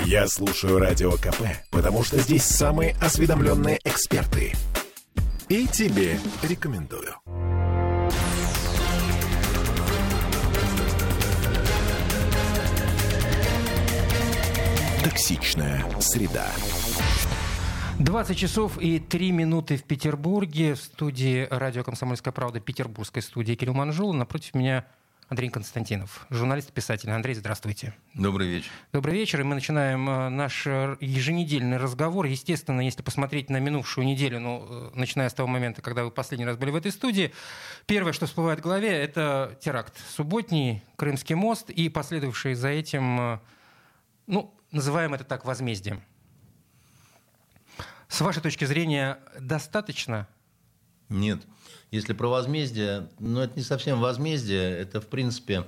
Я слушаю Радио КП, потому что здесь самые осведомленные эксперты. И тебе рекомендую. Токсичная среда. 20 часов и 3 минуты в Петербурге. В студии радио «Комсомольская правда» петербургской студии Кирилл Манжул. Напротив меня Андрей Константинов, журналист и писатель. Андрей, здравствуйте. Добрый вечер. Добрый вечер. И мы начинаем э, наш э, еженедельный разговор. Естественно, если посмотреть на минувшую неделю, ну, э, начиная с того момента, когда вы последний раз были в этой студии, первое, что всплывает в голове, это теракт субботний, Крымский мост и последовавший за этим, ну, называем это так, возмездием. С вашей точки зрения, достаточно? Нет. Если про возмездие, ну это не совсем возмездие, это в принципе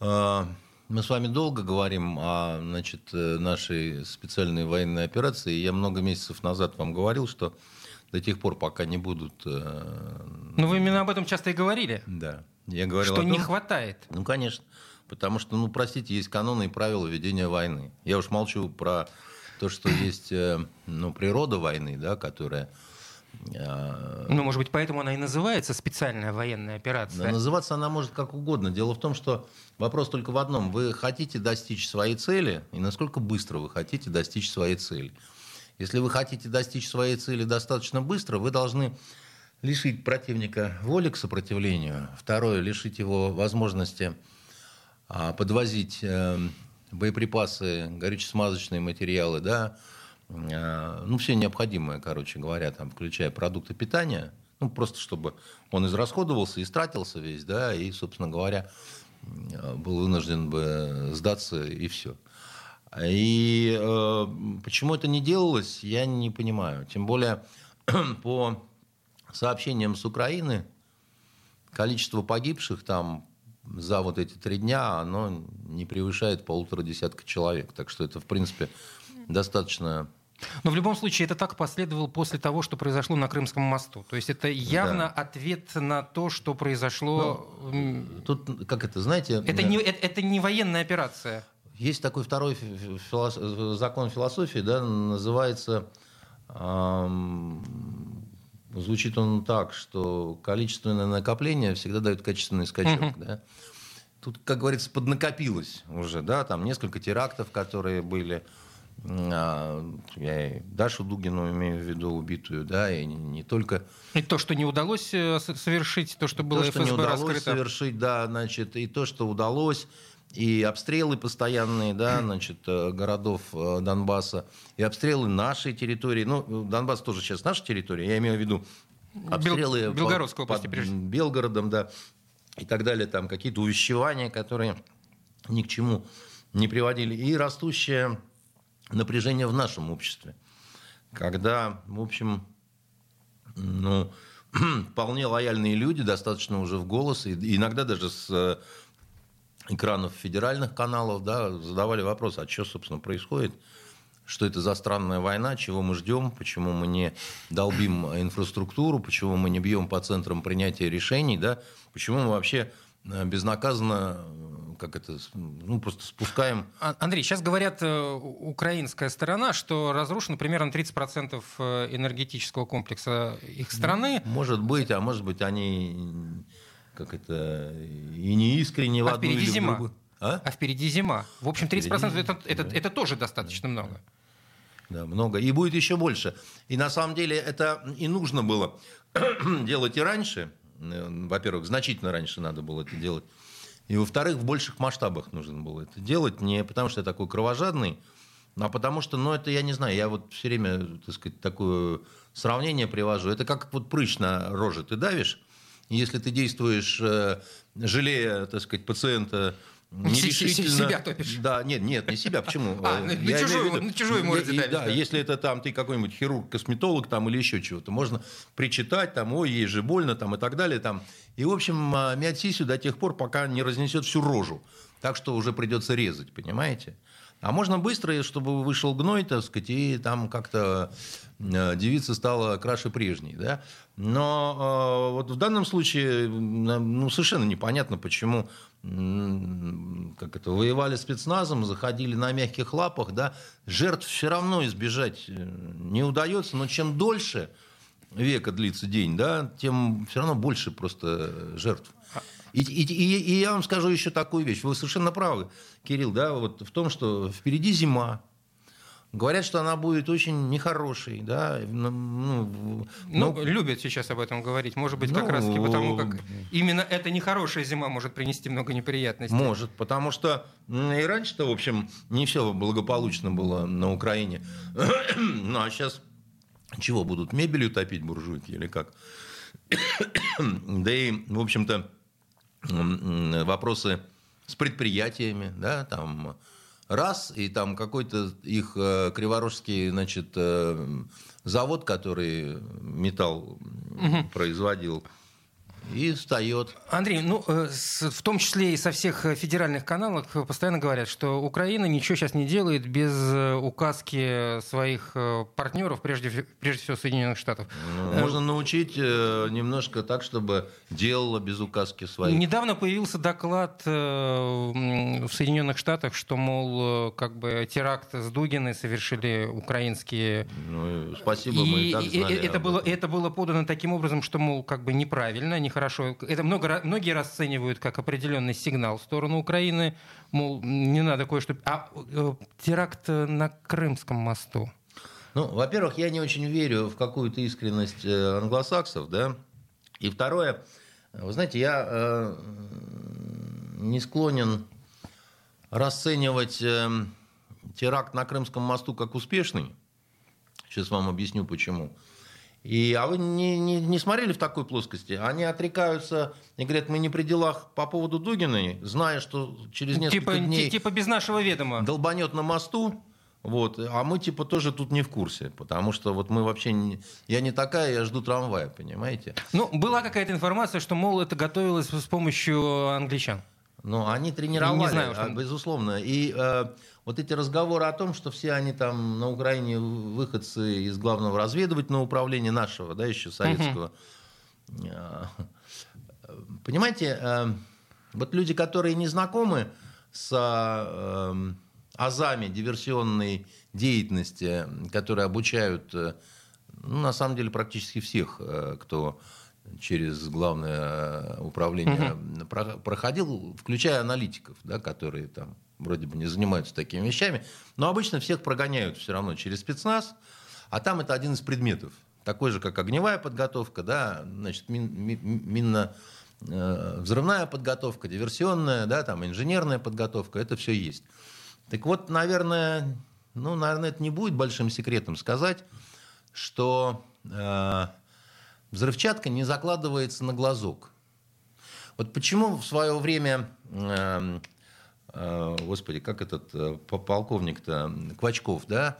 э, мы с вами долго говорим о значит, э, нашей специальной военной операции. Я много месяцев назад вам говорил, что до тех пор, пока не будут... Э, ну вы именно об этом часто и говорили. Да. Я говорил что том, не хватает. Ну, конечно. Потому что, ну, простите, есть каноны и правила ведения войны. Я уж молчу про то, что есть ну, природа войны, да, которая ну, может быть, поэтому она и называется специальная военная операция. Называться она может как угодно. Дело в том, что вопрос только в одном. Вы хотите достичь своей цели, и насколько быстро вы хотите достичь своей цели. Если вы хотите достичь своей цели достаточно быстро, вы должны лишить противника воли к сопротивлению. Второе, лишить его возможности а, подвозить э, боеприпасы, горюче-смазочные материалы, да, ну, все необходимое, короче говоря, там, включая продукты питания, ну, просто чтобы он израсходовался, истратился весь, да, и, собственно говоря, э, был вынужден бы сдаться, и все. И э, почему это не делалось, я не понимаю. Тем более, по сообщениям с Украины, количество погибших там за вот эти три дня, оно не превышает полутора десятка человек. Так что это, в принципе, достаточно но в любом случае это так последовало после того, что произошло на Крымском мосту. То есть это явно да. ответ на то, что произошло. Ну, тут, как это, знаете... Это не, это, это не военная операция. Есть такой второй филос... закон философии, да, называется... Эм... Звучит он так, что количественное накопление всегда дает качественный скачок. Uh-huh. Да? Тут, как говорится, поднакопилось уже, да, там несколько терактов, которые были я и Дашу Дугину имею в виду убитую, да, и не только... И то, что не удалось э, совершить, то, что было то, ФСБ что не удалось раскрыто. совершить, да, значит, и то, что удалось, и обстрелы постоянные, да, значит, э, городов э, Донбасса, и обстрелы нашей территории. Ну, Донбасс тоже сейчас наша территория, я имею в виду обстрелы Бел... Белгородской области, под Белгородом, да, и так далее, там какие-то увещевания, которые ни к чему не приводили. И растущая напряжение в нашем обществе, когда, в общем, ну, вполне лояльные люди, достаточно уже в голос, и иногда даже с э, экранов федеральных каналов, да, задавали вопрос, а что, собственно, происходит, что это за странная война, чего мы ждем, почему мы не долбим инфраструктуру, почему мы не бьем по центрам принятия решений, да, почему мы вообще э, безнаказанно как это, ну, просто спускаем. А, Андрей, сейчас говорят э, украинская сторона, что разрушено примерно 30% э, энергетического комплекса их страны. Может быть, а может быть, они как это и не искренне а в одну впереди или зима. другую. А? а впереди зима. В общем, 30% впереди... это, это, да. это тоже достаточно да. много. Да, много. И будет еще больше. И на самом деле это и нужно было делать и раньше. Э, во-первых, значительно раньше надо было это делать. И, во-вторых, в больших масштабах нужно было это делать. Не потому, что я такой кровожадный, а потому что, ну, это я не знаю, я вот все время, так сказать, такое сравнение привожу. Это как вот прыщ на роже ты давишь, если ты действуешь, э, жалея, так сказать, пациента нерешительно... Себя топишь. Да, нет, нет, не себя. Почему? А, на, на, чужую, на чужую можете давить. Да, да, если это там ты какой-нибудь хирург, косметолог там или еще чего-то, можно причитать там, ой, ей же больно там и так далее там. И, в общем, а, мять сисю до тех пор, пока не разнесет всю рожу. Так что уже придется резать, понимаете? А можно быстро, чтобы вышел гной, так сказать, и там как-то а, девица стала краше прежней. Да? Но э, вот в данном случае ну, совершенно непонятно, почему как это, воевали спецназом, заходили на мягких лапах, да, жертв все равно избежать э, не удается, но чем дольше века длится день, да, тем все равно больше просто жертв. И, и, и, и я вам скажу еще такую вещь. Вы совершенно правы, Кирилл, да, вот в том, что впереди зима, Говорят, что она будет очень нехорошей, да. Ну, ну, ну любят сейчас об этом говорить. Может быть, как ну, раз таки потому, как именно эта нехорошая зима может принести много неприятностей. Может, потому что и раньше-то, в общем, не все благополучно было на Украине. ну, а сейчас чего, будут мебелью топить буржуйки или как? да и, в общем-то, вопросы с предприятиями, да, там раз, и там какой-то их э, криворожский, значит, э, завод, который металл угу. производил, и встает. Андрей, ну, э, в том числе и со всех федеральных каналов постоянно говорят, что Украина ничего сейчас не делает без э, указки своих э, партнеров, прежде, прежде всего Соединенных Штатов. Ну, можно научить немножко так, чтобы делала без указки своих. Недавно появился доклад в Соединенных Штатах, что, мол, как бы теракт с Дугиной совершили украинские... Ну, спасибо, и, мы и так знали. Это было, это было подано таким образом, что, мол, как бы неправильно, не хорошо. Это много, многие расценивают как определенный сигнал в сторону Украины, мол, не надо кое-что... А э, теракт на Крымском мосту? Ну, во-первых, я не очень верю в какую-то искренность э, англосаксов, да. И второе, вы знаете, я э, не склонен расценивать э, теракт на Крымском мосту как успешный. Сейчас вам объясню почему. И, а вы не, не, не смотрели в такой плоскости? Они отрекаются и говорят, мы не при делах по поводу Дугиной, зная, что через несколько типа, дней... Типа без нашего ведома. Долбанет на мосту, вот, а мы типа тоже тут не в курсе, потому что вот мы вообще не... Я не такая, я жду трамвая, понимаете? Ну, была какая-то информация, что, мол, это готовилось с помощью англичан. Ну, они тренировали, не знаю, что... безусловно. И э, вот эти разговоры о том, что все они там на Украине выходцы из главного разведывательного управления нашего, да, еще советского. Угу. Понимаете, э, вот люди, которые не знакомы с э, азами диверсионной деятельности, которые обучают, ну, на самом деле, практически всех, кто через главное управление угу. проходил, включая аналитиков, да, которые там вроде бы не занимаются такими вещами, но обычно всех прогоняют все равно через спецназ, а там это один из предметов, такой же, как огневая подготовка, да, значит, мин, минно э, взрывная подготовка, диверсионная, да, там инженерная подготовка, это все есть. Так вот, наверное, ну, наверное, это не будет большим секретом сказать, что э, взрывчатка не закладывается на глазок. Вот почему в свое время э, Э, господи, как этот э, полковник-то, Квачков, да,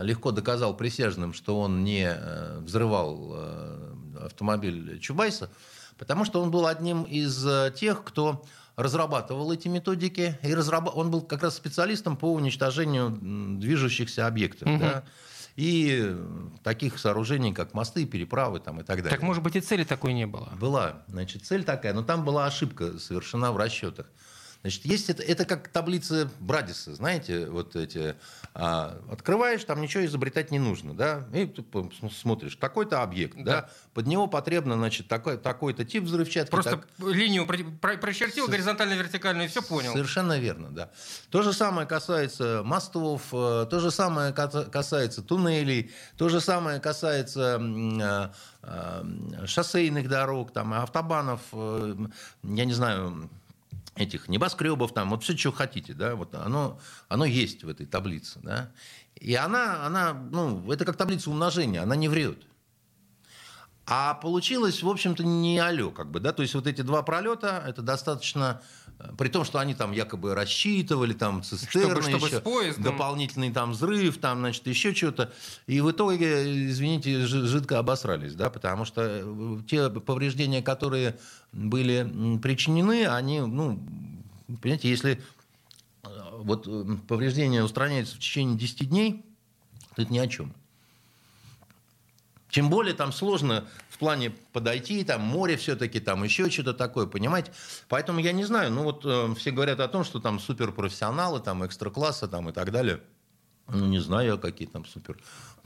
легко доказал присяжным, что он не э, взрывал автомобиль Чубайса, потому что он был одним из тех, кто разрабатывал эти методики, и разраб... он был как раз специалистом по уничтожению движущихся объектов. Угу. Да? и таких сооружений, как мосты, переправы там, и так далее. Так, может быть, и цели такой не было? Была. Значит, цель такая, но там была ошибка совершена в расчетах. Значит, есть это, это как таблица Брадиса, знаете, вот эти. А, открываешь, там ничего изобретать не нужно, да, и ты смотришь, такой-то объект, да, да под него потребно, значит, такой, такой-то тип взрывчатки. Просто так... линию прочертил, С... горизонтально-вертикальную, и все понял. Совершенно верно, да. То же самое касается мостов, э, то же самое касается туннелей, то же самое касается э, э, шоссейных дорог, там, автобанов, я не знаю, этих небоскребов, там, вот все, что хотите, да, вот оно, оно есть в этой таблице, да. И она, она, ну, это как таблица умножения, она не врет. А получилось, в общем-то, не алё, как бы, да, то есть вот эти два пролета, это достаточно при том, что они там якобы рассчитывали, там цистерны, чтобы, чтобы еще, поездом... дополнительный там взрыв, там, значит, еще что-то. И в итоге, извините, жидко обосрались, да, потому что э, те повреждения, которые были причинены, они, ну, понимаете, если э, вот э, повреждение устраняется в течение 10 дней, то это ни о чем. Тем более там сложно в плане подойти, там море все-таки, там еще что-то такое, понимаете? Поэтому я не знаю, ну вот э, все говорят о том, что там суперпрофессионалы, там экстра-класса там и так далее. Ну не знаю, какие там супер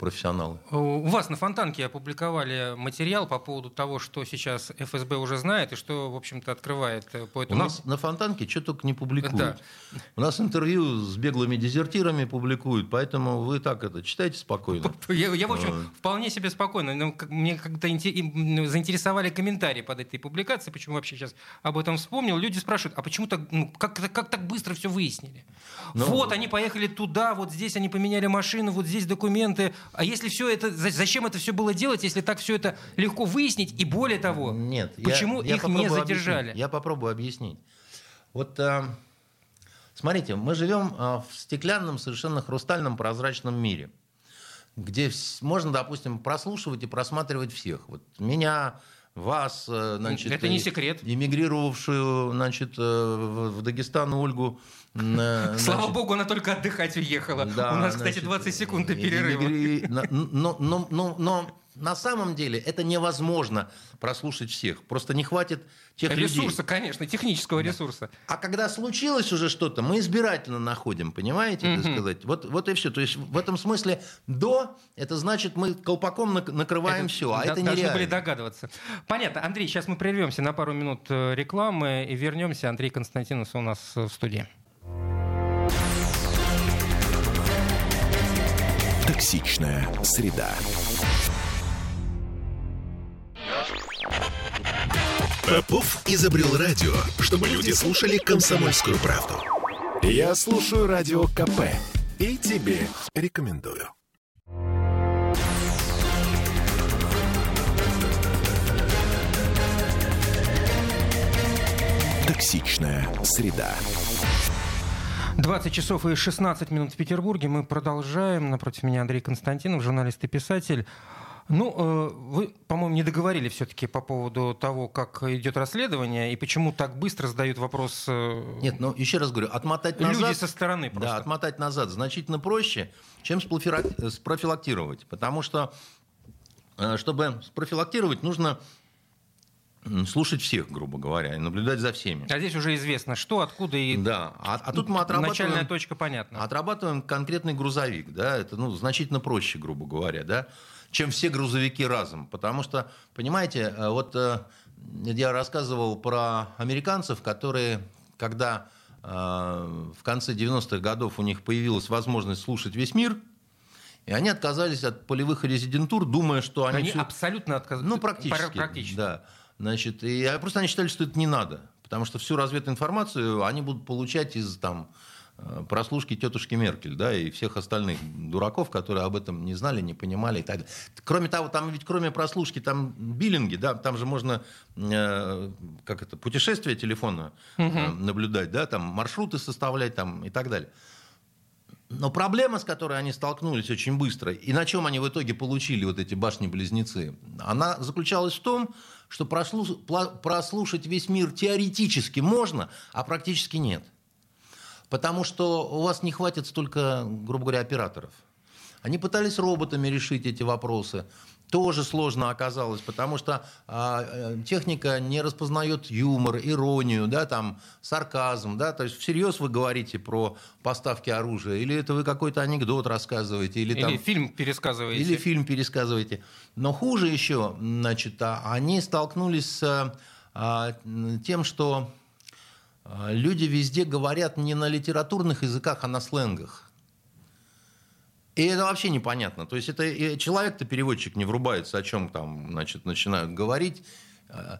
профессионалы. У вас на Фонтанке опубликовали материал по поводу того, что сейчас ФСБ уже знает и что, в общем-то, открывает э, по этому... У нас на Фонтанке что только не публикуют. Да. У нас интервью с беглыми дезертирами публикуют, поэтому вы так это читайте спокойно. Я, я в общем, вполне себе спокойно. Но мне как-то заинтересовали комментарии под этой публикацией, почему вообще сейчас об этом вспомнил. Люди спрашивают, а почему так, ну, как, как так быстро все выяснили? Но... Ну, вот, они поехали туда, вот здесь они поменяли машину, вот здесь документы, а если все это, зачем это все было делать, если так все это легко выяснить? И более того, Нет, почему я, их не задержали? Объяснить. Я попробую объяснить. Вот э, смотрите, мы живем э, в стеклянном, совершенно хрустальном, прозрачном мире, где можно, допустим, прослушивать и просматривать всех. Вот меня, вас, э, значит, это не секрет. Эмигрировавшую, значит, в Дагестан Ольгу Слава значит, богу, она только отдыхать уехала. Да, У нас, значит, кстати, 20 секунд до перерыва. Но, но, но, но на самом деле это невозможно прослушать всех. Просто не хватит тех ресурса, людей. Ресурса, конечно, технического ресурса. А когда случилось уже что-то, мы избирательно находим, понимаете, mm-hmm. так сказать. Вот, вот и все. То есть в этом смысле до, это значит мы колпаком накрываем это, все, а да, это нереально. Должны были догадываться. Понятно. Андрей, сейчас мы прервемся на пару минут э, рекламы и вернемся. Андрей Константинов у нас в студии. Токсичная среда. Попов изобрел радио, чтобы люди слушали комсомольскую правду. Я слушаю радио КП и тебе рекомендую. Токсичная среда. 20 часов и 16 минут в Петербурге. Мы продолжаем. Напротив меня Андрей Константинов, журналист и писатель. Ну, э, вы, по-моему, не договорили все-таки по поводу того, как идет расследование и почему так быстро задают вопрос. Э, Нет, ну еще раз говорю, отмотать назад. Люди со стороны просто. Да, отмотать назад значительно проще, чем спрофилактировать, потому что э, чтобы спрофилактировать, нужно слушать всех, грубо говоря, и наблюдать за всеми. А здесь уже известно, что, откуда и... Да, а, а тут мы отрабатываем... Начальная точка понятна. Отрабатываем конкретный грузовик, да, это ну, значительно проще, грубо говоря, да, чем все грузовики разом. Потому что, понимаете, э, вот э, я рассказывал про американцев, которые, когда э, в конце 90-х годов у них появилась возможность слушать весь мир, и они отказались от полевых резидентур, думая, что они... Они все... абсолютно отказались? Ну, практически. Практически. Да. Значит, и просто они считали, что это не надо. Потому что всю развединформацию они будут получать из там, прослушки тетушки Меркель, да, и всех остальных дураков, которые об этом не знали, не понимали и так далее. Кроме того, там ведь кроме прослушки, там биллинги, да, там же можно, э, как это, путешествия телефона э, наблюдать, да, там маршруты составлять там и так далее. Но проблема, с которой они столкнулись очень быстро, и на чем они в итоге получили вот эти башни-близнецы, она заключалась в том, что прослушать весь мир теоретически можно, а практически нет. Потому что у вас не хватит столько, грубо говоря, операторов. Они пытались роботами решить эти вопросы тоже сложно оказалось, потому что а, э, техника не распознает юмор, иронию, да, там, сарказм, да, то есть всерьез вы говорите про поставки оружия, или это вы какой-то анекдот рассказываете, или, или там, фильм пересказываете. Или фильм пересказываете. Но хуже еще, значит, а, они столкнулись с а, тем, что люди везде говорят не на литературных языках, а на сленгах. И это вообще непонятно. То есть это человек-то переводчик не врубается, о чем там значит, начинают говорить. Э,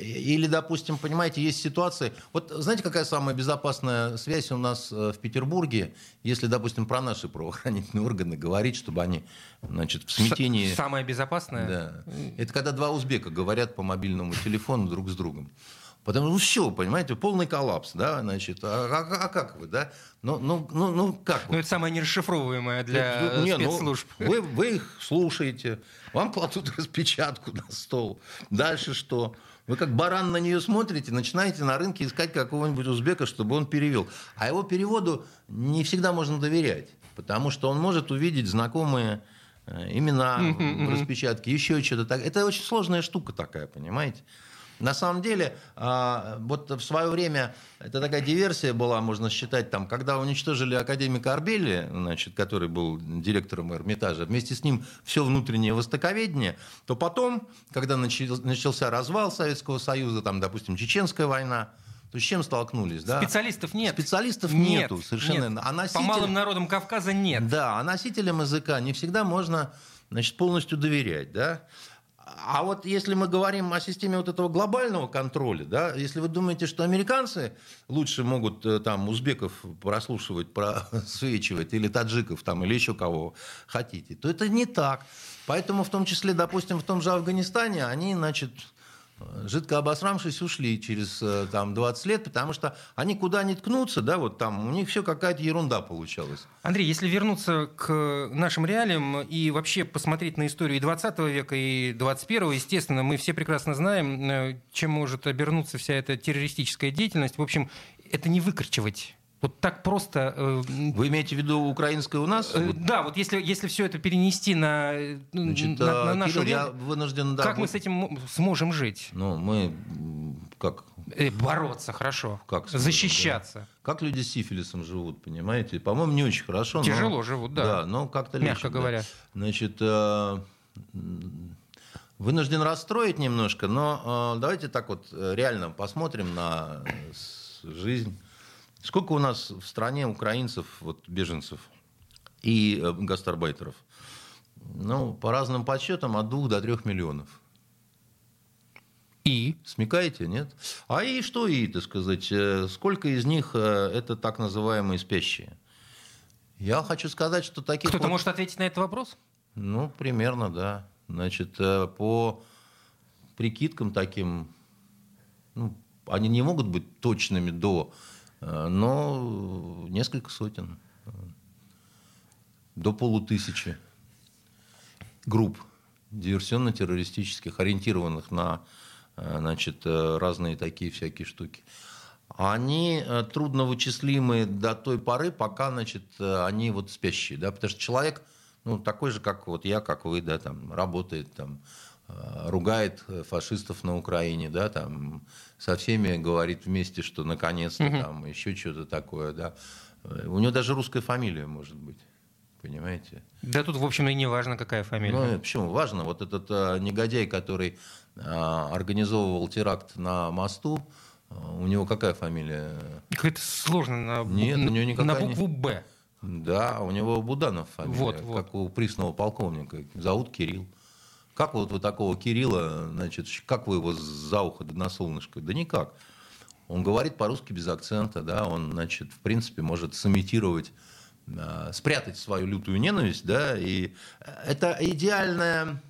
или, допустим, понимаете, есть ситуации... Вот знаете, какая самая безопасная связь у нас э, в Петербурге, если, допустим, про наши правоохранительные органы говорить, чтобы они, значит, в смятении... Самая безопасная? Да. Это когда два узбека говорят по мобильному телефону друг с другом. Потому что, ну, все, понимаете, полный коллапс, да, значит, а, а, а как вы, да? Ну, ну, ну, ну как Ну, это самое нерасшифровываемое для ну, не, ну, спецслужб. Ну, вы, вы их слушаете, вам кладут распечатку на стол. Дальше что? Вы как баран на нее смотрите, начинаете на рынке искать какого-нибудь узбека, чтобы он перевел. А его переводу не всегда можно доверять, потому что он может увидеть знакомые имена в распечатке, еще что-то так. Это очень сложная штука такая, понимаете? На самом деле, а, вот в свое время это такая диверсия была, можно считать, там, когда уничтожили академика Арбели, значит, который был директором Эрмитажа, вместе с ним все внутреннее востоковедение, то потом, когда начался развал Советского Союза, там, допустим, Чеченская война, то с чем столкнулись? Да? Специалистов нет. Специалистов нет, нету совершенно. Нет. А носитель... По малым народам Кавказа нет. Да, а носителям языка не всегда можно значит, полностью доверять. Да? А вот если мы говорим о системе вот этого глобального контроля, да, если вы думаете, что американцы лучше могут э, там узбеков прослушивать, просвечивать, или таджиков там, или еще кого хотите, то это не так. Поэтому в том числе, допустим, в том же Афганистане они, значит, жидко обосрамшись, ушли через э, там, 20 лет, потому что они куда ни ткнутся, да, вот там у них все какая-то ерунда получалась. Андрей, если вернуться к нашим реалиям и вообще посмотреть на историю и 20 века, и 21 естественно, мы все прекрасно знаем, э, чем может обернуться вся эта террористическая деятельность. В общем, это не выкручивать вот так просто... Э, Вы имеете в виду украинское у нас? Э, да, вот если, если все это перенести на, Значит, на, на нашу... Кирилл, я вынужден... Да, как мы с этим сможем жить? Ну, мы... Как? Э, бороться, хорошо. Как? Защищаться. Да. Как люди с сифилисом живут, понимаете? По-моему, не очень хорошо. Тяжело но, живут, да. Да, но как-то Мягко легче, говоря. Да. Значит, э, вынужден расстроить немножко, но э, давайте так вот реально посмотрим на жизнь Сколько у нас в стране украинцев, вот, беженцев и э, гастарбайтеров? Ну, по разным подсчетам, от двух до трех миллионов. И? Смекаете, нет? А и что и, так сказать, э, сколько из них э, это так называемые спящие? Я хочу сказать, что таких... Кто-то вот... может ответить на этот вопрос? Ну, примерно, да. Значит, по прикидкам таким, ну, они не могут быть точными до но несколько сотен, до полутысячи групп диверсионно-террористических, ориентированных на э, значит, э, разные такие всякие штуки. Они трудно вычислимы до той поры, пока значит, они вот спящие. Да? Потому что человек ну, такой же, как вот я, как вы, да, там, работает, там, ругает фашистов на Украине, да, там, со всеми говорит вместе, что наконец-то угу. там еще что-то такое, да. У него даже русская фамилия может быть. Понимаете? Да тут, в общем, и не важно, какая фамилия. Ну, почему? Важно. Вот этот а, негодяй, который а, организовывал теракт на мосту, а, у него какая фамилия? Какая-то сложная. На, Нет, у него никакая на букву «Б». Да, у него Буданов фамилия, вот, вот. как у присного полковника. Зовут Кирилл. Как вот вы такого Кирилла, значит, как вы его за ухо на солнышко? Да никак. Он говорит по-русски без акцента, да, он, значит, в принципе, может сымитировать а, спрятать свою лютую ненависть, да, и это идеальная,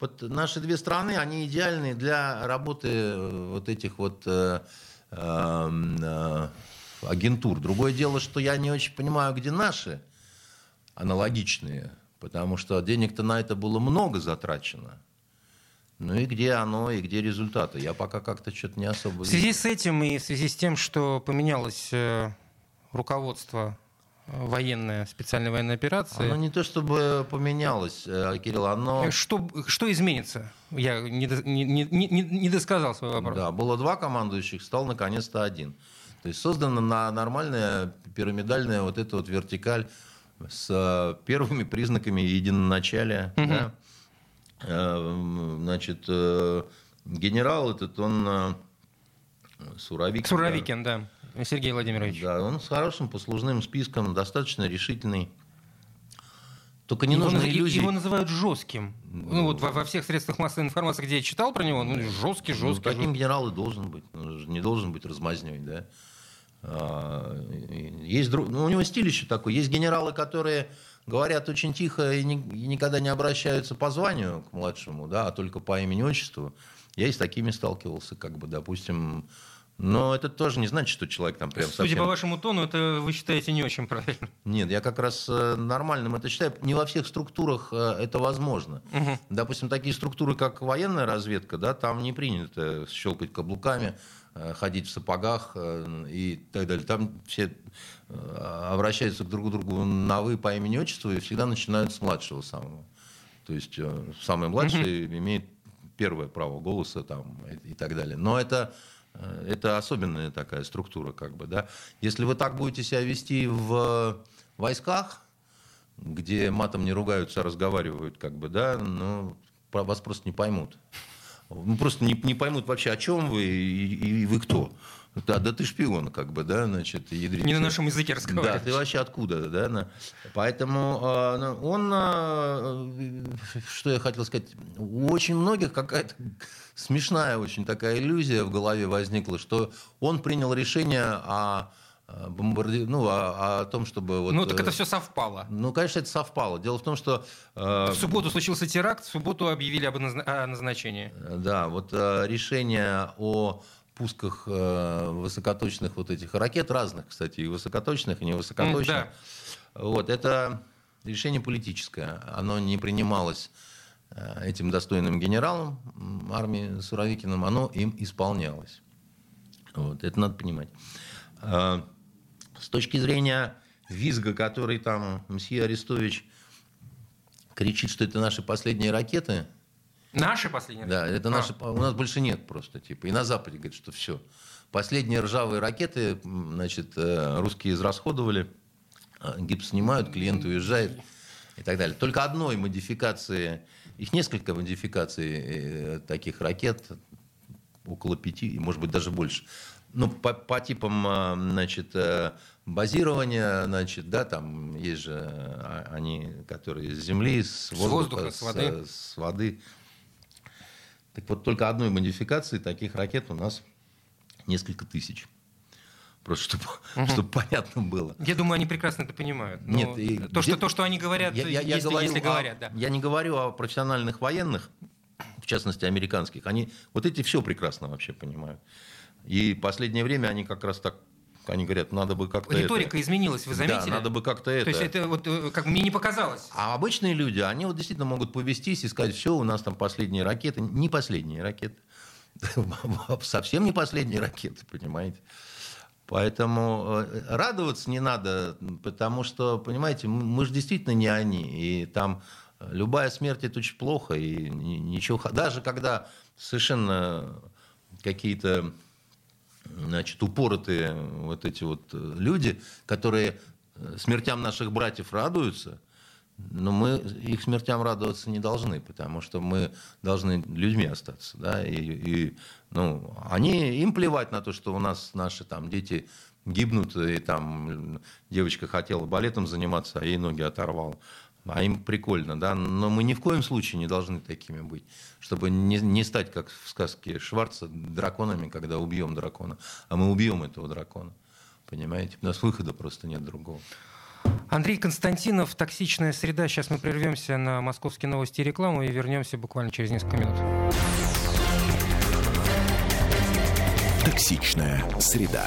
вот наши две страны, они идеальны для работы э, вот этих вот э, э, агентур. Другое дело, что я не очень понимаю, где наши аналогичные потому что денег-то на это было много затрачено. Ну и где оно, и где результаты? Я пока как-то что-то не особо... В связи с этим и в связи с тем, что поменялось э, руководство э, военная, специальная военная операция. Оно не то чтобы поменялось, э, Кирилл, оно... Что, что изменится? Я не, не, не, не, не досказал свой вопрос. Да, было два командующих, стал наконец-то один. То есть создана на нормальная пирамидальная вот эта вот вертикаль с э, первыми признаками единоначалия. Угу. Да? Э, значит, э, генерал этот, он Суровикин. Суровикин, да. да. Сергей Владимирович. Да, он с хорошим послужным списком, достаточно решительный. Только не его нужно иллюзий. Его называют жестким. Ну, ну вот во, во всех средствах массовой информации, где я читал про него, ну, жесткий, жесткий. Ну, таким жесткий. генерал и должен быть. Он не должен быть размазней, да. А, есть, ну, у него стиль еще такой. Есть генералы, которые говорят очень тихо и, не, и никогда не обращаются по званию к младшему, да, а только по имени-отчеству. Я и с такими сталкивался, как бы, допустим, но это тоже не значит, что человек там прям совсем... Судя по вашему тону, это вы считаете не очень правильно. Нет, я как раз э, нормальным это считаю. Не во всех структурах э, это возможно. Угу. Допустим, такие структуры, как военная разведка, да, там не принято щелкать каблуками, Э, ходить в сапогах э, и так далее. Там все э, обращаются друг к другу на «вы» по имени отчеству и всегда начинают с младшего самого. То есть э, самый младший угу. имеет первое право голоса там, и, и так далее. Но это, э, это особенная такая структура. Как бы, да? Если вы так будете себя вести в войсках, где матом не ругаются, а разговаривают, как бы, да, ну, вас просто не поймут. Ну, просто не, не поймут вообще, о чем вы и, и вы кто. Да, да ты шпион, как бы, да, значит, ядрить. Не на нашем языке разговариваешь. Да, ты вообще откуда, да? Поэтому э, он, э, что я хотел сказать, у очень многих какая-то смешная очень такая иллюзия в голове возникла, что он принял решение о бомбарди... ну, о, о том, чтобы... Вот, ну, так это все совпало. Ну, конечно, это совпало. Дело в том, что... Э... В субботу случился теракт, в субботу объявили об назначении. Да, вот э, решение о пусках э, высокоточных вот этих ракет, разных, кстати, и высокоточных, и невысокоточных. Да. Вот, это решение политическое. Оно не принималось э, этим достойным генералом армии Суровикиным, оно им исполнялось. Вот, это надо понимать. С точки зрения визга, который там мсье Арестович кричит, что это наши последние ракеты – Наши последние Да, это а. наши. У нас больше нет просто. Типа. И на Западе говорят, что все. Последние ржавые ракеты, значит, э, русские израсходовали, а, гипс снимают, клиент уезжает и так далее. Только одной модификации, их несколько модификаций э, таких ракет, около пяти, может быть, даже больше. Ну, по, по типам, а, значит, э, базирования, значит, да, там есть же они, которые с земли, с воздуха, с, воздуха, с воды. С, с воды так вот, только одной модификации таких ракет у нас несколько тысяч. Просто чтобы, угу. чтобы понятно было. Я думаю, они прекрасно это понимают. Но Нет, и, то, что, то, что они говорят, я, я, если, говорю если говорят, да. Я не говорю о профессиональных военных, в частности, американских. Они вот эти все прекрасно вообще понимают. И последнее время они как раз так они говорят, надо бы как-то Риторика это... изменилась, вы заметили? Да, надо бы как-то это... То есть это вот, э, как мне не показалось. А обычные люди, они вот действительно могут повестись и сказать, все, у нас там последние ракеты. Не последние ракеты. Совсем не последние ракеты, понимаете? Поэтому э, радоваться не надо, потому что, понимаете, мы же действительно не они. И там любая смерть это очень плохо. И ничего... Даже когда совершенно какие-то значит, упоротые вот эти вот э, люди, которые э, смертям наших братьев радуются, но мы их смертям радоваться не должны, потому что мы должны людьми остаться. Да? И, и, ну, они, им плевать на то, что у нас наши там, дети гибнут, и там девочка хотела балетом заниматься, а ей ноги оторвал а им прикольно, да, но мы ни в коем случае не должны такими быть, чтобы не, не стать, как в сказке Шварца, драконами, когда убьем дракона, а мы убьем этого дракона, понимаете? У нас выхода просто нет другого. Андрей Константинов, «Токсичная среда». Сейчас мы прервемся на «Московские новости» и рекламу и вернемся буквально через несколько минут. «Токсичная среда».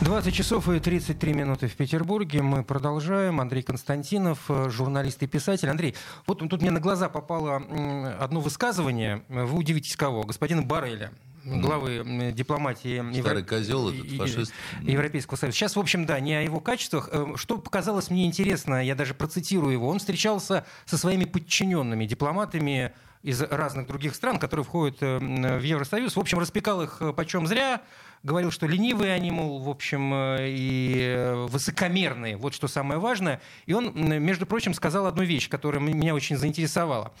20 часов и 33 минуты в Петербурге. Мы продолжаем. Андрей Константинов, э, журналист и писатель. Андрей, вот тут мне на глаза попало одно высказывание. Вы удивитесь кого? Господина Барреля главы дипломатии Старый Евро... козел этот фашист. Европейского Союза. Сейчас, в общем, да, не о его качествах. Э, что показалось мне интересно, я даже процитирую его. Он встречался со своими подчиненными дипломатами из разных других стран, которые входят э, в Евросоюз. В общем, распекал их почем зря, говорил, что ленивые они, мол, в общем, э, и высокомерные, вот что самое важное. И он, между прочим, сказал одну вещь, которая меня очень заинтересовала.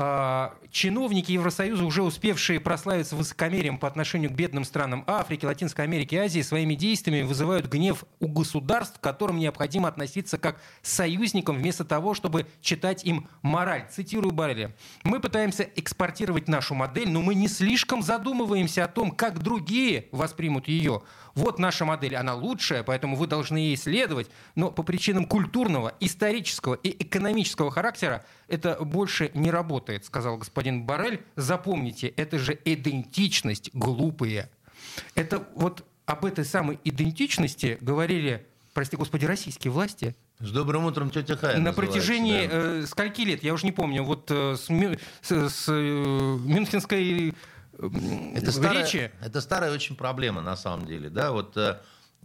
А, чиновники Евросоюза, уже успевшие прославиться высокомерием по отношению к бедным странам Африки, Латинской Америки и Азии, своими действиями вызывают гнев у государств, к которым необходимо относиться как союзникам, вместо того, чтобы читать им мораль. Цитирую Барреля. «Мы пытаемся экспортировать нашу модель, но мы не слишком задумываемся о том, как другие воспримут ее. Вот наша модель, она лучшая, поэтому вы должны ей следовать, но по причинам культурного, исторического и экономического характера это больше не работает сказал господин Барель. Запомните, это же идентичность глупые. Это вот об этой самой идентичности говорили, прости господи, российские власти с добрым утром, тетя Хая. На протяжении да. э, скольки лет, я уже не помню, вот э, с, с, с э, Мюнхенской это старая, Это старая очень проблема, на самом деле. Да? Вот, э,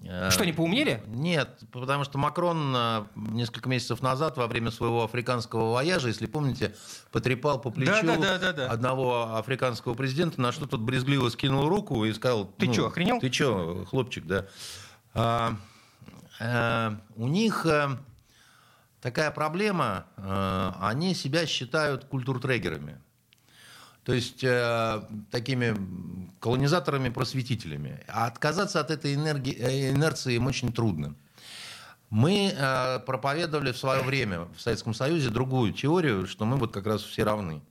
э что, не поумнели? Нет, потому что Макрон э, несколько месяцев назад во время своего африканского вояжа, если помните, потрепал по плечу да, да, да, да, одного африканского президента, на что тот брезгливо скинул руку и сказал... Ты ну, что, охренел? Ты что, хлопчик, да. А, Э, у них такая проблема, они себя считают культуртрегерами. То есть такими колонизаторами-просветителями. А отказаться от этой энергии, инерции им очень трудно. Мы проповедовали в свое время в Советском Союзе другую теорию, что мы вот как раз все равны.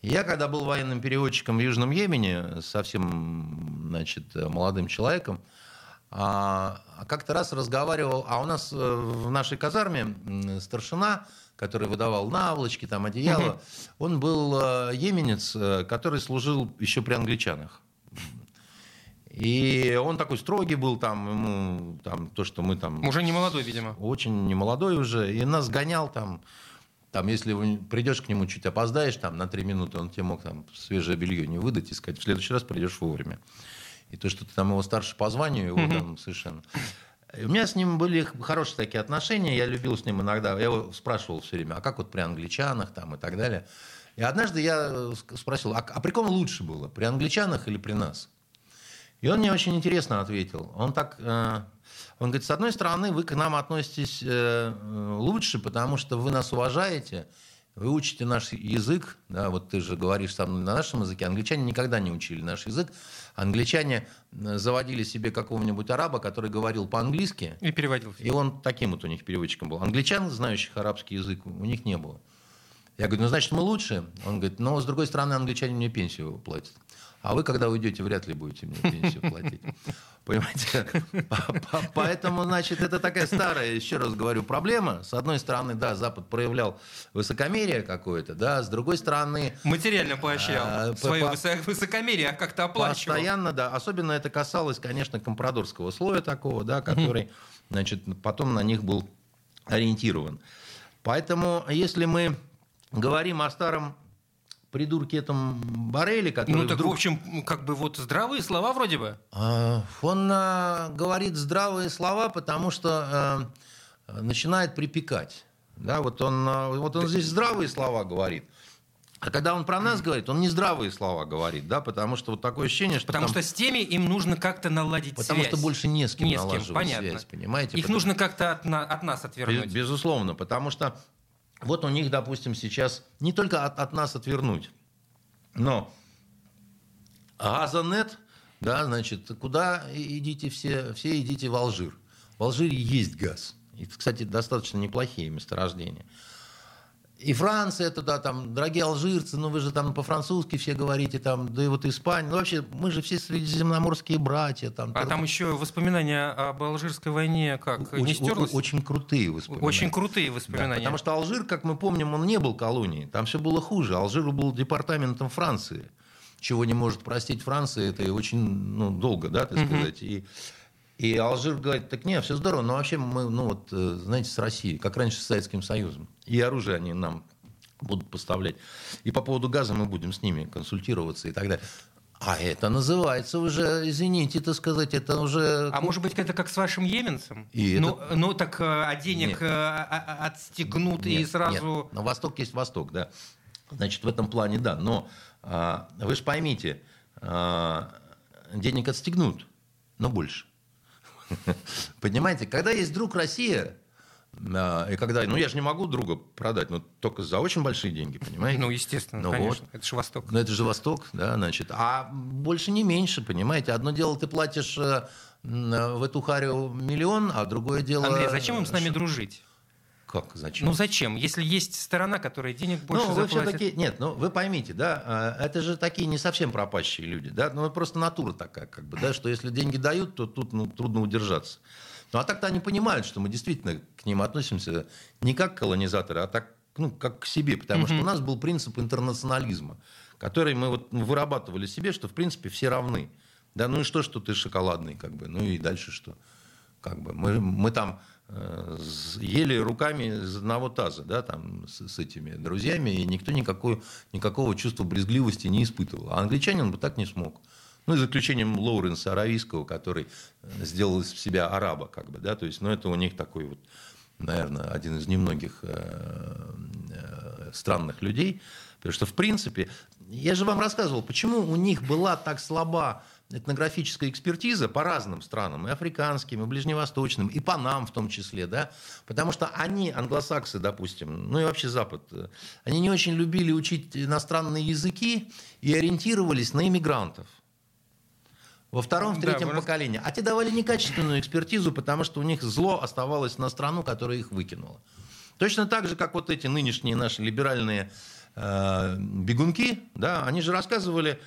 Я, когда был военным переводчиком в Южном Йемене, совсем значит, молодым человеком, а, а как-то раз разговаривал, а у нас э, в нашей казарме старшина, который выдавал наволочки, там, одеяло, он был э, еменец, э, который служил еще при англичанах. И он такой строгий был, там, ему, там, то, что мы там... Уже не молодой, видимо. Очень не молодой уже. И нас гонял там, там, если придешь к нему, чуть опоздаешь, там, на три минуты, он тебе мог там свежее белье не выдать и сказать, в следующий раз придешь вовремя. И то, что ты там его старше по званию, его там совершенно... У меня с ним были хорошие такие отношения, я любил с ним иногда, я его спрашивал все время, а как вот при англичанах там и так далее. И однажды я э, спросил, а, а при ком лучше было, при англичанах или при нас? И он мне очень интересно ответил. Он так, э, он говорит, с одной стороны, вы к нам относитесь э, лучше, потому что вы нас уважаете, вы учите наш язык, да, вот ты же говоришь со мной на нашем языке, англичане никогда не учили наш язык. Англичане заводили себе какого-нибудь араба, который говорил по-английски. И переводил. И он таким вот у них переводчиком был. Англичан, знающих арабский язык, у них не было. Я говорю, ну, значит, мы лучше. Он говорит, но, с другой стороны, англичане мне пенсию платят. А вы, когда уйдете, вряд ли будете мне пенсию платить. Понимаете? Поэтому, значит, это такая старая, еще раз говорю, проблема. С одной стороны, да, Запад проявлял высокомерие какое-то, да, с другой стороны... Материально поощрял а, свое высокомерие, а как-то оплачивал. Постоянно, да. Особенно это касалось, конечно, компрадорского слоя такого, да, который, значит, потом на них был ориентирован. Поэтому, если мы говорим о старом придурке этом Бареле, который Ну так, вдруг... в общем, как бы вот здравые слова вроде бы. А, он а, говорит здравые слова, потому что а, начинает припекать. Да, вот он, вот он здесь здравые слова говорит. А когда он про нас говорит, он не здравые слова говорит, да, потому что вот такое ощущение, что потому там... что с теми им нужно как-то наладить потому связь. что больше не с кем не налаживать с кем, понятно. связь, понимаете? Их потому... нужно как-то от, на, от нас отвернуть. Безусловно, потому что вот у них, допустим, сейчас не только от, от нас отвернуть, но Газанет, да, значит, куда идите все? Все идите в Алжир. В Алжире есть газ. И, кстати, достаточно неплохие месторождения. И Франция туда, там, дорогие алжирцы, ну вы же там по-французски все говорите, там, да и вот Испания. Ну вообще, мы же все средиземноморские братья. Там, а там еще воспоминания об алжирской войне как, очень, не стерлось? Очень крутые воспоминания. Очень крутые воспоминания. Да, потому что Алжир, как мы помним, он не был колонией. Там все было хуже. Алжир был департаментом Франции. Чего не может простить Франция, это очень ну, долго, да, так сказать. И и Алжир говорит, так нет, все здорово, но вообще мы, ну вот, э, знаете, с Россией, как раньше с Советским Союзом. И оружие они нам будут поставлять. И по поводу газа мы будем с ними консультироваться и так далее. А это называется уже, извините, так сказать, это уже... А может быть, это как с вашим еменцем? И ну, это... ну, так а денег нет. Э, а, а, отстегнут нет, и сразу... Нет. Но Восток есть Восток, да. Значит, в этом плане, да. Но а, вы же поймите, а, денег отстегнут, но больше. Понимаете, когда есть друг Россия, и когда, ну я же не могу друга продать, но только за очень большие деньги, понимаете? Ну, естественно, ну, конечно. Вот. Это же Восток. Ну, это же Восток, да, значит. А больше не меньше, понимаете? Одно дело, ты платишь э, в эту харю миллион, а другое дело... Андрей, зачем им с нами дружить? Как, зачем? Ну зачем? Если есть сторона, которая денег больше ну, вы заплатит... все-таки Нет, ну вы поймите, да, а, это же такие не совсем пропащие люди, да, ну просто натура такая, как бы, да, что если деньги дают, то тут ну, трудно удержаться. Ну а так-то они понимают, что мы действительно к ним относимся не как колонизаторы, а так ну, как к себе, потому что у нас был принцип интернационализма, который мы вот вырабатывали себе, что в принципе все равны. Да, ну и что, что ты шоколадный, как бы, ну и дальше что? Как бы мы, мы там ели руками из одного таза, да, там с, с этими друзьями, и никто никакой, никакого чувства брезгливости не испытывал. А англичанин бы так не смог. Ну, и за исключением Лоуренса Аравийского, который э, сделал из себя араба, как бы, да, то есть, ну, это у них такой вот, наверное, один из немногих э, э, странных людей, потому что, в принципе, я же вам рассказывал, почему у них была так слаба этнографическая экспертиза по разным странам, и африканским, и ближневосточным, и по нам в том числе, да, потому что они, англосаксы, допустим, ну и вообще Запад, они не очень любили учить иностранные языки и ориентировались на иммигрантов. Во втором, в третьем да, поколении. А те давали некачественную экспертизу, потому что у них зло оставалось на страну, которая их выкинула. Точно так же, как вот эти нынешние наши либеральные э, бегунки, да, они же рассказывали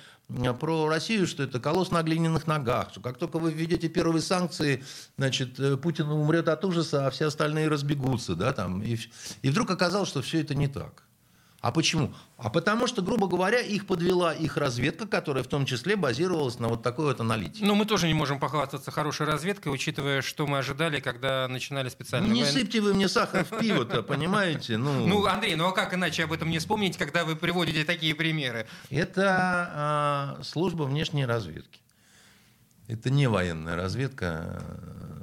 про Россию, что это колосс на глиняных ногах, что как только вы введете первые санкции, значит, э, Путин умрет от ужаса, а все остальные разбегутся, да, там, и, и вдруг оказалось, что все это не так. А почему? А потому что, грубо говоря, их подвела их разведка, которая в том числе базировалась на вот такой вот аналитике. Ну, мы тоже не можем похвастаться хорошей разведкой, учитывая, что мы ожидали, когда начинали специально. Ну, не воен... сыпьте вы мне сахар в пиво-то, понимаете? Ну... ну, Андрей, ну а как иначе об этом не вспомнить, когда вы приводите такие примеры? Это э, служба внешней разведки. Это не военная разведка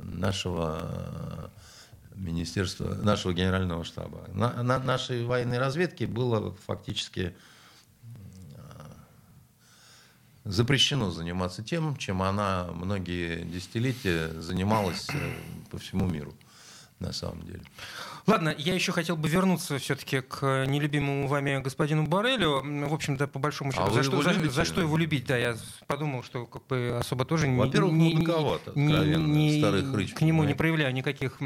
нашего министерства, нашего генерального штаба. На, на нашей военной разведке было фактически э, запрещено заниматься тем, чем она многие десятилетия занималась э, по всему миру на самом деле. Ладно, я еще хотел бы вернуться все-таки к нелюбимому вами господину Барелю. В общем-то, по большому счету, а за, что, за, за что его любить, да, я подумал, что как бы особо тоже Во-первых, не, не, не, старый хрыч, к нему не проявляю никаких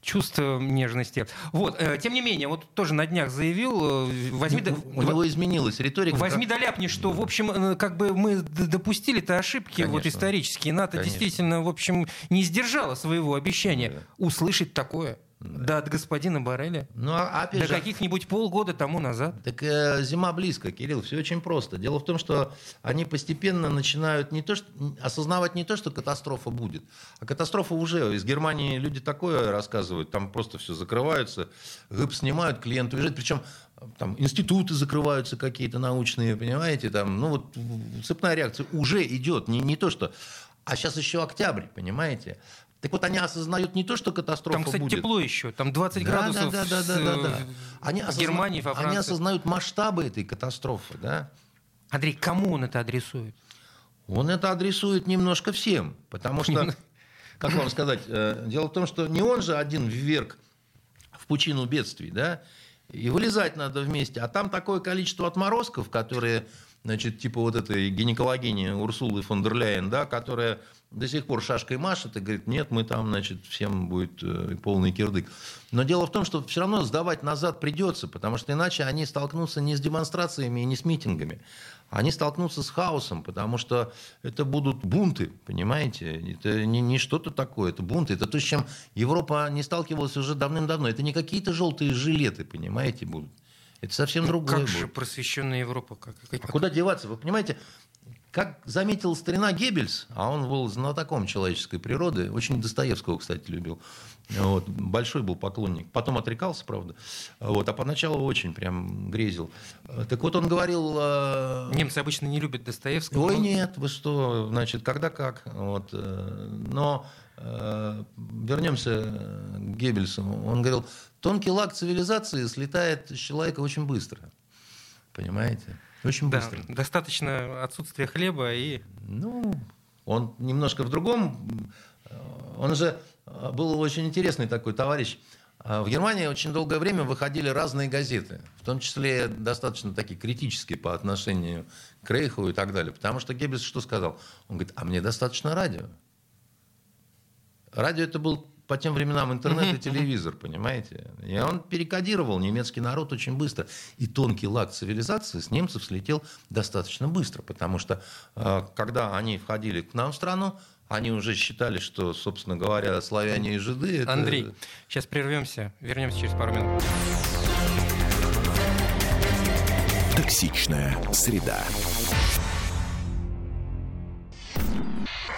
чувств нежности. Вот, э, тем не менее, вот тоже на днях заявил, э, возьми... У, да, у него изменилась риторика. Возьми как... да ляпни, что, в общем, э, как бы мы допустили-то ошибки Конечно. вот исторические. НАТО Конечно. действительно, в общем, не сдержало своего обещания да. услышать такое. Да, от господина Барреля. Ну, а опять До же... каких-нибудь полгода тому назад. Так э, зима близко, Кирилл, все очень просто. Дело в том, что они постепенно начинают не то, что, осознавать не то, что катастрофа будет, а катастрофа уже. Из Германии люди такое рассказывают, там просто все закрываются, гыб снимают, клиент уезжает. Причем там институты закрываются какие-то научные, понимаете, там, ну вот цепная реакция уже идет, не, не то что... А сейчас еще октябрь, понимаете? Так вот, они осознают не то, что катастрофа будет. Там, кстати, будет. тепло еще. Там 20 да, градусов да, да, да, да, да, да. Они в осозна... Германии, во Франции. Они осознают масштабы этой катастрофы. Да? Андрей, кому он это адресует? Он это адресует немножко всем. Потому что, как вам сказать, э, дело в том, что не он же один вверг в пучину бедствий, да, и вылезать надо вместе. А там такое количество отморозков, которые, значит, типа вот этой гинекологини Урсулы фон дер Ляйен, да, которая до сих пор шашкой машет и говорит, нет, мы там, значит, всем будет э, полный кирдык. Но дело в том, что все равно сдавать назад придется, потому что иначе они столкнутся не с демонстрациями и не с митингами. Они столкнутся с хаосом, потому что это будут бунты, понимаете? Это не, не что-то такое, это бунты. Это то, с чем Европа не сталкивалась уже давным-давно. Это не какие-то желтые жилеты, понимаете, будут. Это совсем другое. Как будет. же просвещенная Европа? Как, как... А куда деваться? Вы понимаете, как заметил старина Геббельс, а он был знатоком человеческой природы, очень Достоевского, кстати, любил, вот, большой был поклонник. Потом отрекался, правда, вот, а поначалу очень прям грезил. Так вот он говорил... Э, Немцы обычно не любят Достоевского. Ой, но... нет, вы что, значит, когда как. Вот, э, но э, вернемся к Геббельсу. Он говорил, тонкий лак цивилизации слетает с человека очень быстро. Понимаете? Очень да, быстро. Достаточно отсутствия хлеба и... Ну, он немножко в другом. Он же э, был очень интересный такой товарищ. В Германии очень долгое время выходили разные газеты, в том числе достаточно такие критические по отношению к Рейху и так далее. Потому что Геббельс что сказал? Он говорит, а мне достаточно радио. Радио это был по тем временам интернет и телевизор, понимаете? И он перекодировал немецкий народ очень быстро. И тонкий лак цивилизации с немцев слетел достаточно быстро, потому что э, когда они входили к нам в страну, они уже считали, что, собственно говоря, славяне и жиды... Это... Андрей, сейчас прервемся, вернемся через пару минут. Токсичная среда.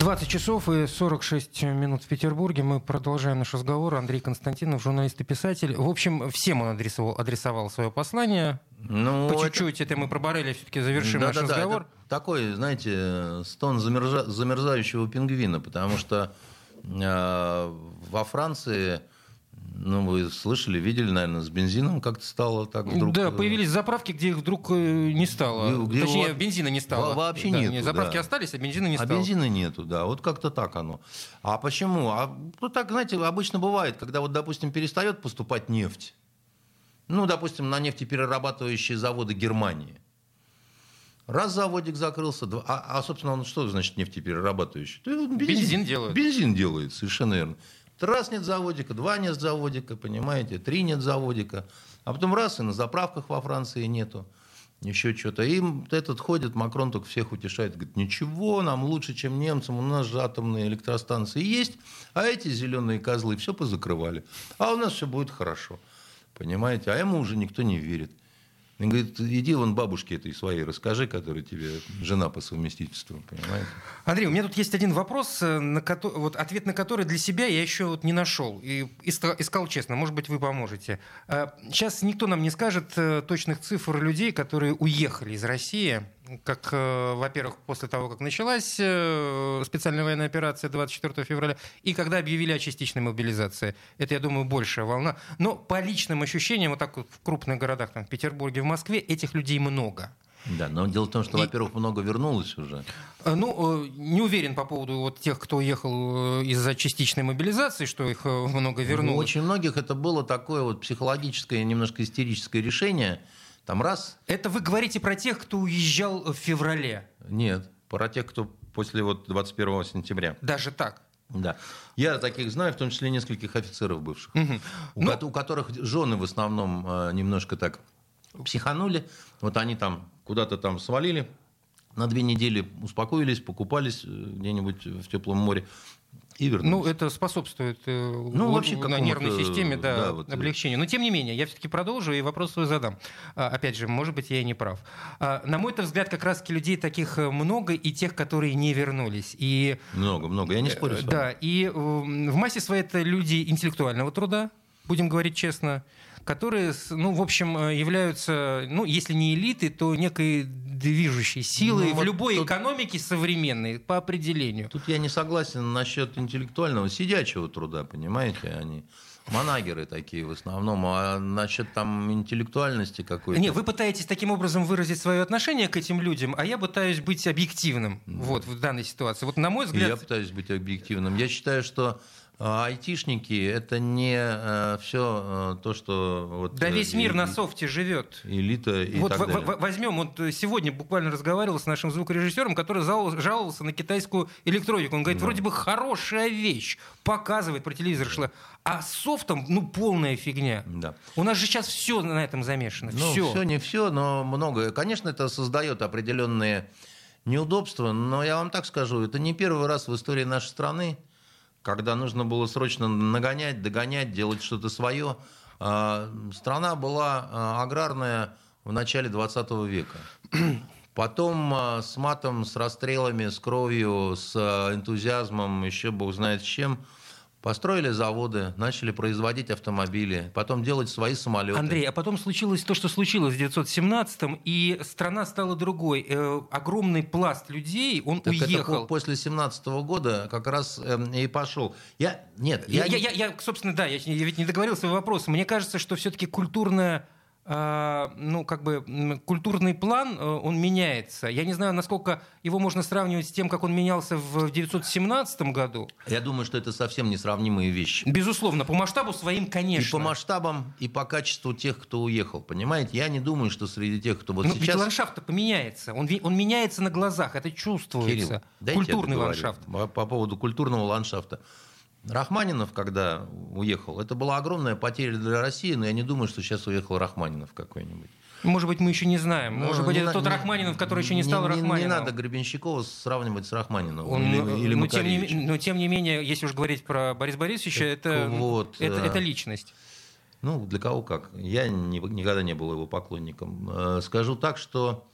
20 часов и 46 минут в Петербурге. Мы продолжаем наш разговор. Андрей Константинов, журналист и писатель. В общем, всем он адресовал, адресовал свое послание. Ну, По чуть-чуть это... это мы про Борреля все-таки завершим да, наш да, разговор. Да, такой, знаете, стон замерза... замерзающего пингвина, потому что э, во Франции ну, вы слышали, видели, наверное, с бензином как-то стало так вдруг... Да, э, появились заправки, где их вдруг э, не стало. Где Точнее, его... бензина не стало. Вообще да, нет. Заправки да. остались, а бензина не а стало. А бензина нету, да. Вот как-то так оно. А почему? А, ну, так, знаете, обычно бывает, когда вот, допустим, перестает поступать нефть. Ну, допустим, на нефтеперерабатывающие заводы Германии. Раз заводик закрылся, два, а, а собственно, он что значит нефтеперерабатывающий? Бензин, бензин делает. Бензин делает, совершенно верно. Раз нет заводика, два нет заводика, понимаете, три нет заводика. А потом раз, и на заправках во Франции нету. Еще что-то. И этот ходит, Макрон только всех утешает. Говорит, ничего, нам лучше, чем немцам. У нас же атомные электростанции есть. А эти зеленые козлы все позакрывали. А у нас все будет хорошо. Понимаете? А ему уже никто не верит. Он говорит, иди вон бабушке этой своей расскажи, которая тебе жена по совместительству, понимаете? Андрей, у меня тут есть один вопрос, э, на ко- вот ответ на который для себя я еще вот не нашел. И искал, честно, может быть, вы поможете. Сейчас э, никто нам не скажет э, точных цифр людей, которые уехали из России как, э, во-первых, после того, как началась э, специальная военная операция 24 февраля, и когда объявили о частичной мобилизации. Это, я думаю, большая волна. Но по личным ощущениям, вот так вот в крупных городах, там, в Петербурге, в Москве, этих людей много. Да, но дело в том, что, и... во-первых, много вернулось уже. Э, ну, не уверен по поводу вот тех, кто уехал из-за частичной мобилизации, что их много вернулось. У очень многих это было такое вот психологическое, немножко истерическое решение – там раз... Это вы говорите про тех, кто уезжал в феврале? Нет, про тех, кто после вот 21 сентября. Даже так? Да. Я таких знаю, в том числе нескольких офицеров бывших, угу. у, ну... у которых жены в основном э, немножко так психанули. Вот они там куда-то там свалили, на две недели успокоились, покупались э, где-нибудь в теплом море и вернулись. Ну, это способствует э, ну, вообще, на нервной системе да, да, вот, облегчению. Но, тем не менее, я все-таки продолжу и вопрос свой задам. А, опять же, может быть, я и не прав. А, на мой взгляд, как раз людей таких э, много и тех, которые не вернулись. И, много, много, я не спорю с вами. Да, и в массе своей это люди интеллектуального труда, будем говорить честно, которые, ну, в общем, э, являются, ну, если не элитой, то некой движущей силой ну, в вот любой тут... экономике современной по определению. Тут я не согласен насчет интеллектуального сидячего труда, понимаете, они манагеры такие в основном, а насчет там интеллектуальности какой-то... Не, вы пытаетесь таким образом выразить свое отношение к этим людям, а я пытаюсь быть объективным да. вот, в данной ситуации. Вот на мой взгляд... Я пытаюсь быть объективным. Я считаю, что айтишники это не э, все э, то, что вот. Да весь мир и, на софте живет. Элита и вот так далее. возьмем вот сегодня буквально разговаривал с нашим звукорежиссером, который жаловался на китайскую электронику. Он говорит, да. вроде бы хорошая вещь, показывает про телевизор шла, а с софтом ну полная фигня. Да. У нас же сейчас все на этом замешано. Ну, все. все не все, но многое. Конечно, это создает определенные неудобства, но я вам так скажу, это не первый раз в истории нашей страны когда нужно было срочно нагонять, догонять, делать что-то свое. А, страна была а, аграрная в начале 20 века. Потом а, с матом, с расстрелами, с кровью, с энтузиазмом, еще бог знает с чем – Построили заводы, начали производить автомобили, потом делать свои самолеты. Андрей, а потом случилось то, что случилось в 1917-м, и страна стала другой. Э, огромный пласт людей, он так уехал. Это после 17 -го года как раз э, и пошел. Я, нет, я, я, я, я, собственно, да, я, я ведь не договорил свой вопрос. Мне кажется, что все-таки культурная ну, как бы культурный план, э, он меняется. Я не знаю, насколько его можно сравнивать с тем, как он менялся в 1917 году. Я думаю, что это совсем несравнимые вещи. Безусловно, по масштабу своим, конечно. И по масштабам, и по качеству тех, кто уехал. Понимаете, я не думаю, что среди тех, кто вот Но сейчас... Ведь ландшафт-то поменяется. Он, он меняется на глазах, это чувствуется. Кирилл, Культурный ландшафт. По, по поводу культурного ландшафта. Рахманинов, когда уехал, это была огромная потеря для России, но я не думаю, что сейчас уехал Рахманинов какой-нибудь. Может быть, мы еще не знаем. Ну, Может быть, не это тот не- Рахманинов, который еще не стал не, Рахманиновым. Не надо Гребенщикова сравнивать с Рахманиновым Он, или, ну, или но, тем не, но тем не менее, если уж говорить про Бориса Борисовича, это, вот, это, э, это личность. Ну, для кого как. Я не- никогда не был его поклонником. Э, Скажу так, что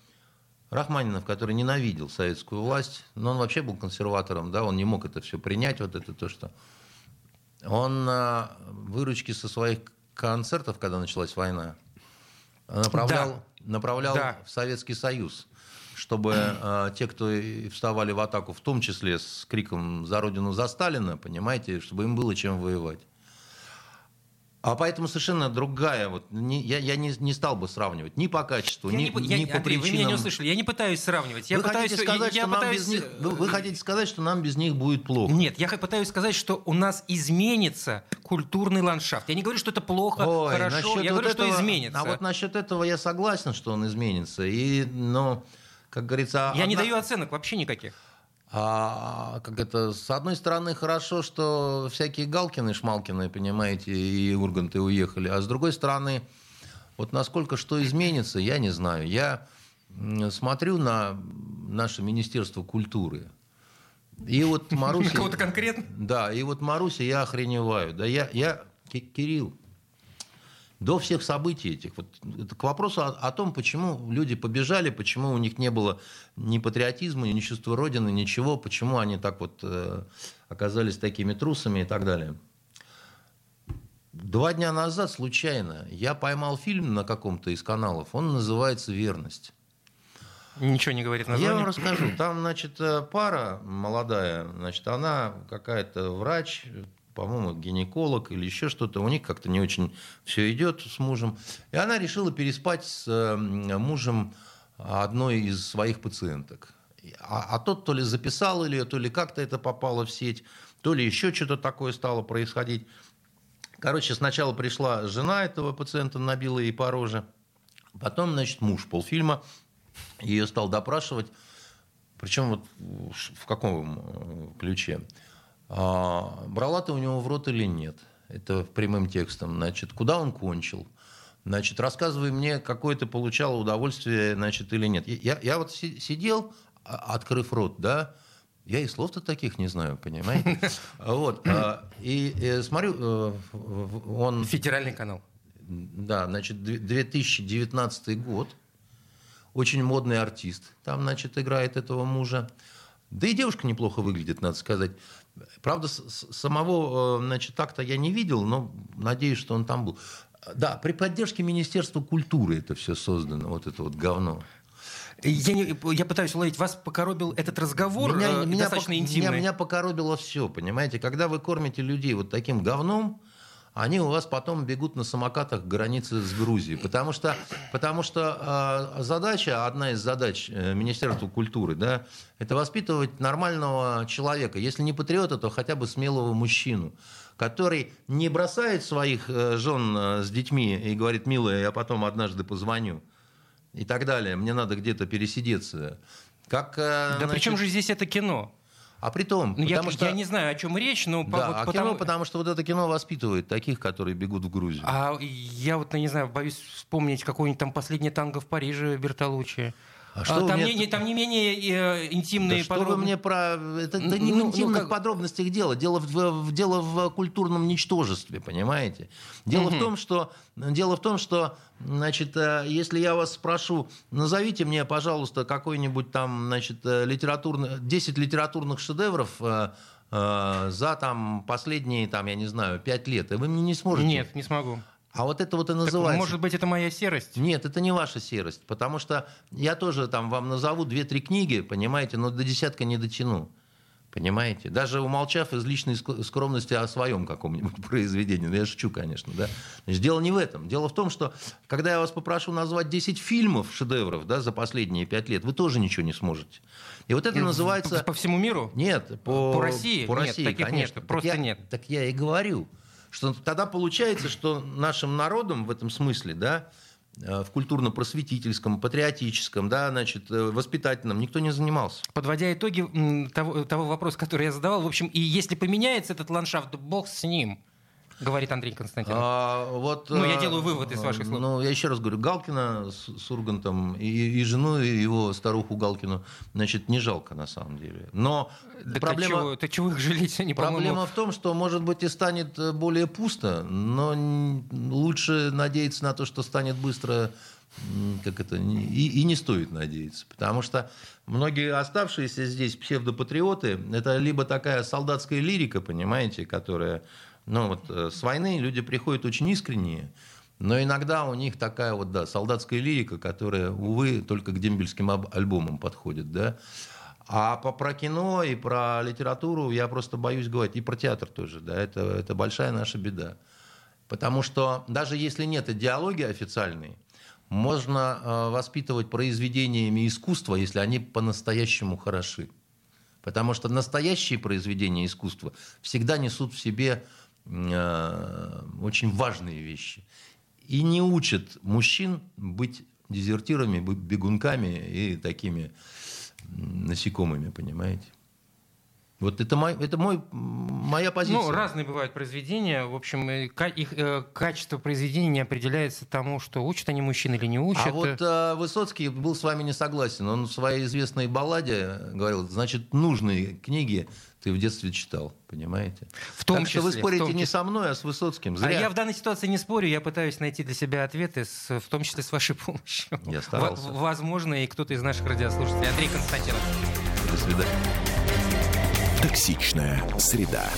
Рахманинов, который ненавидел советскую власть, но он вообще был консерватором, да, он не мог это все принять, вот это то, что... Он э, выручки со своих концертов, когда началась война, направлял, направлял Да. в Советский Союз, чтобы э, те, кто вставали в атаку, в том числе с криком «За Родину, за Сталина», понимаете, чтобы им было чем воевать. А поэтому совершенно другая. Вот, не- я я не, не стал бы сравнивать ни по качеству, Я ни, не ни я- по Андрей, вы меня не причинам. услышали. Я не пытаюсь сравнивать. Я вы, пытаюсь, хотите сказать, я что нам пытаюсь- без них, вы, вы хотите сказать, что нам без них будет плохо? Нет, я пытаюсь сказать, что у нас изменится культурный ландшафт. Я не говорю, что это плохо, Ой, хорошо. Я вот говорю, что этого- изменится. А вот насчет этого я согласен, что он изменится. И, но, как говорится... Я не одна- даю оценок вообще никаких. А, как это, с одной стороны, хорошо, что всякие Галкины, Шмалкины, понимаете, и Урганты уехали, а с другой стороны, вот насколько что изменится, я не знаю. Я смотрю на наше Министерство культуры, и вот Маруся... кого-то конкретно? Да, и вот Маруся, я охреневаю. Да я, я Ки- Кирилл, до всех событий этих, вот это к вопросу о, о том, почему люди побежали, почему у них не было ни патриотизма, ни чувства Родины, ничего, почему они так вот э, оказались такими трусами и так далее. Два дня назад случайно я поймал фильм на каком-то из каналов, он называется «Верность». Ничего не говорит Я название. вам расскажу. Там, значит, э, пара молодая, значит, она какая-то врач, по-моему, гинеколог или еще что-то. У них как-то не очень все идет с мужем. И она решила переспать с мужем одной из своих пациенток. А, а тот то ли записал ее, то ли как-то это попало в сеть, то ли еще что-то такое стало происходить. Короче, сначала пришла жена этого пациента, набила ей по роже. Потом, значит, муж полфильма ее стал допрашивать. Причем вот в каком э, ключе? А, брала ты у него в рот или нет? Это прямым текстом. Значит, куда он кончил? Значит, рассказывай мне, какое ты получал удовольствие, значит, или нет. Я, я вот си- сидел, а- открыв рот, да, я и слов-то таких не знаю, понимаете? Вот. а, И э, смотрю, э, он... Федеральный канал. Да, значит, две- 2019 год. Очень модный артист. Там, значит, играет этого мужа. Да и девушка неплохо выглядит, надо сказать. Правда, самого, э, значит, так-то я не видел, но надеюсь, что он там был. Да, при поддержке Министерства культуры это все создано, вот это вот говно. Я, не- я пытаюсь уловить, вас покоробил этот разговор меня, э, меня достаточно пок- интимный. Меня, меня покоробило все, понимаете? Когда вы кормите людей вот таким говном, они у вас потом бегут на самокатах к границе с Грузией. Потому что, потому что э, задача, одна из задач э, Министерства культуры, да, это воспитывать нормального человека. Если не патриота, то хотя бы смелого мужчину который не бросает своих э, жен э, с детьми и говорит, милая, я потом однажды позвоню и так далее. Мне надо где-то пересидеться. Как, Да значит, причем же здесь это кино? А при том, Ну, я, потому что... я не знаю, о чем речь, но по- Да, вот а потому... кино, потому что вот это кино воспитывает таких, которые бегут в Грузию. А я вот, ну, не знаю, боюсь вспомнить какое-нибудь там последнее танго в Париже Бертолуччи. А что вы там, мне- не, там не менее э, интимные Да что вы подробности. мне про... Это, да не Ну, в ну, интимных как- подробностях дело. Дело в, в- дело в культурном ничтожестве, понимаете? Дело в том, что... Дело в том, что, значит, э, если я вас спрошу, назовите мне, пожалуйста, какой-нибудь там, значит, э, литературный... 10 литературных шедевров э, э, за там последние, там, я не знаю, 5 лет, и вы мне не сможете. Нет, не смогу. А вот это вот и Так, называется... может быть, это моя серость? Нет, это не ваша серость, потому что я тоже там вам назову две-три книги, понимаете, но до десятка не дотяну. Понимаете? Даже умолчав из личной ск- скромности о своем каком-нибудь произведении. Ну, я шучу, конечно, да. Значит, дело не в этом. Дело в том, что когда я вас попрошу назвать 10 фильмов, шедевров, да, за последние 5 лет, вы тоже ничего не сможете. И вот это Ну, называется... По, по всему миру? Нет, по, По России? По Нет, России, таких конечно. нет, Так просто я- нет. Так я и говорю, что тогда получается, что нашим народом в этом смысле, да, э, в культурно-просветительском, патриотическом, да, значит, э, воспитательном никто не занимался. Подводя итоги того, того вопроса, который я задавал, в общем, и если поменяется этот ландшафт, бог с ним говорит Андрей Константинов. А, вот, ну, я делаю вывод из ваших слов. Ну, я еще раз говорю, Галкина с, с Ургантом и, и жену, и его старуху Галкину, значит, не жалко на самом деле. Но да проблема... Чего, ты чего их жалеть? Они, проблема в том, что, может быть, и станет э, более пусто, но лучше надеяться на то, что станет быстро как это, и, и не стоит надеяться. Потому что многие оставшиеся здесь псевдопатриоты, это либо такая солдатская лирика, понимаете, которая ну вот э, с войны люди приходят очень искренние, но иногда у них такая вот, да, солдатская лирика, которая, увы, только к дембельским альбомам подходит, да. А по, про кино и про литературу я просто боюсь говорить, и про театр тоже, да, это, это большая наша беда. Потому что даже если нет идеологии официальной, можно э, воспитывать произведениями искусства, если они по-настоящему хороши. Потому что настоящие произведения искусства всегда несут в себе очень важные вещи. И не учат мужчин быть дезертирами, бегунками и такими насекомыми, понимаете? Вот это, мой, это мой, моя позиция. Ну, разные бывают произведения. В общем, их э, качество произведения не определяется тому, что учат они мужчин или не учат. А вот э, Высоцкий был с вами не согласен. Он в своей известной балладе говорил, значит, нужные книги ты в детстве читал, понимаете? В том так числе, что вы спорите не со мной, а с Высоцким. Зря. А я в данной ситуации не спорю, я пытаюсь найти для себя ответы, с, в том числе с вашей помощью. Я старался. В, возможно, и кто-то из наших радиослушателей. Андрей Константинов. До свидания. Токсичная среда.